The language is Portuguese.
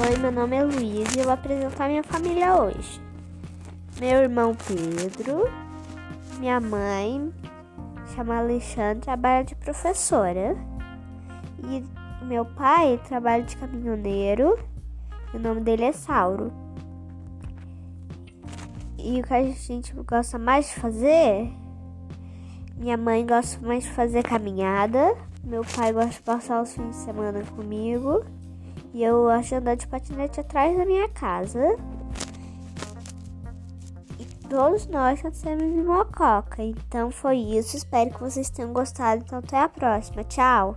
Oi, meu nome é Luiz e eu vou apresentar minha família hoje. Meu irmão Pedro, minha mãe, chama Alexandre, trabalha de professora. E meu pai trabalha de caminhoneiro. O nome dele é Sauro. E o que a gente gosta mais de fazer? Minha mãe gosta mais de fazer caminhada. Meu pai gosta de passar os fins de semana comigo. E eu de andar de patinete atrás da minha casa. E todos nós nascemos em Mococa. Então foi isso. Espero que vocês tenham gostado. Então até a próxima. Tchau!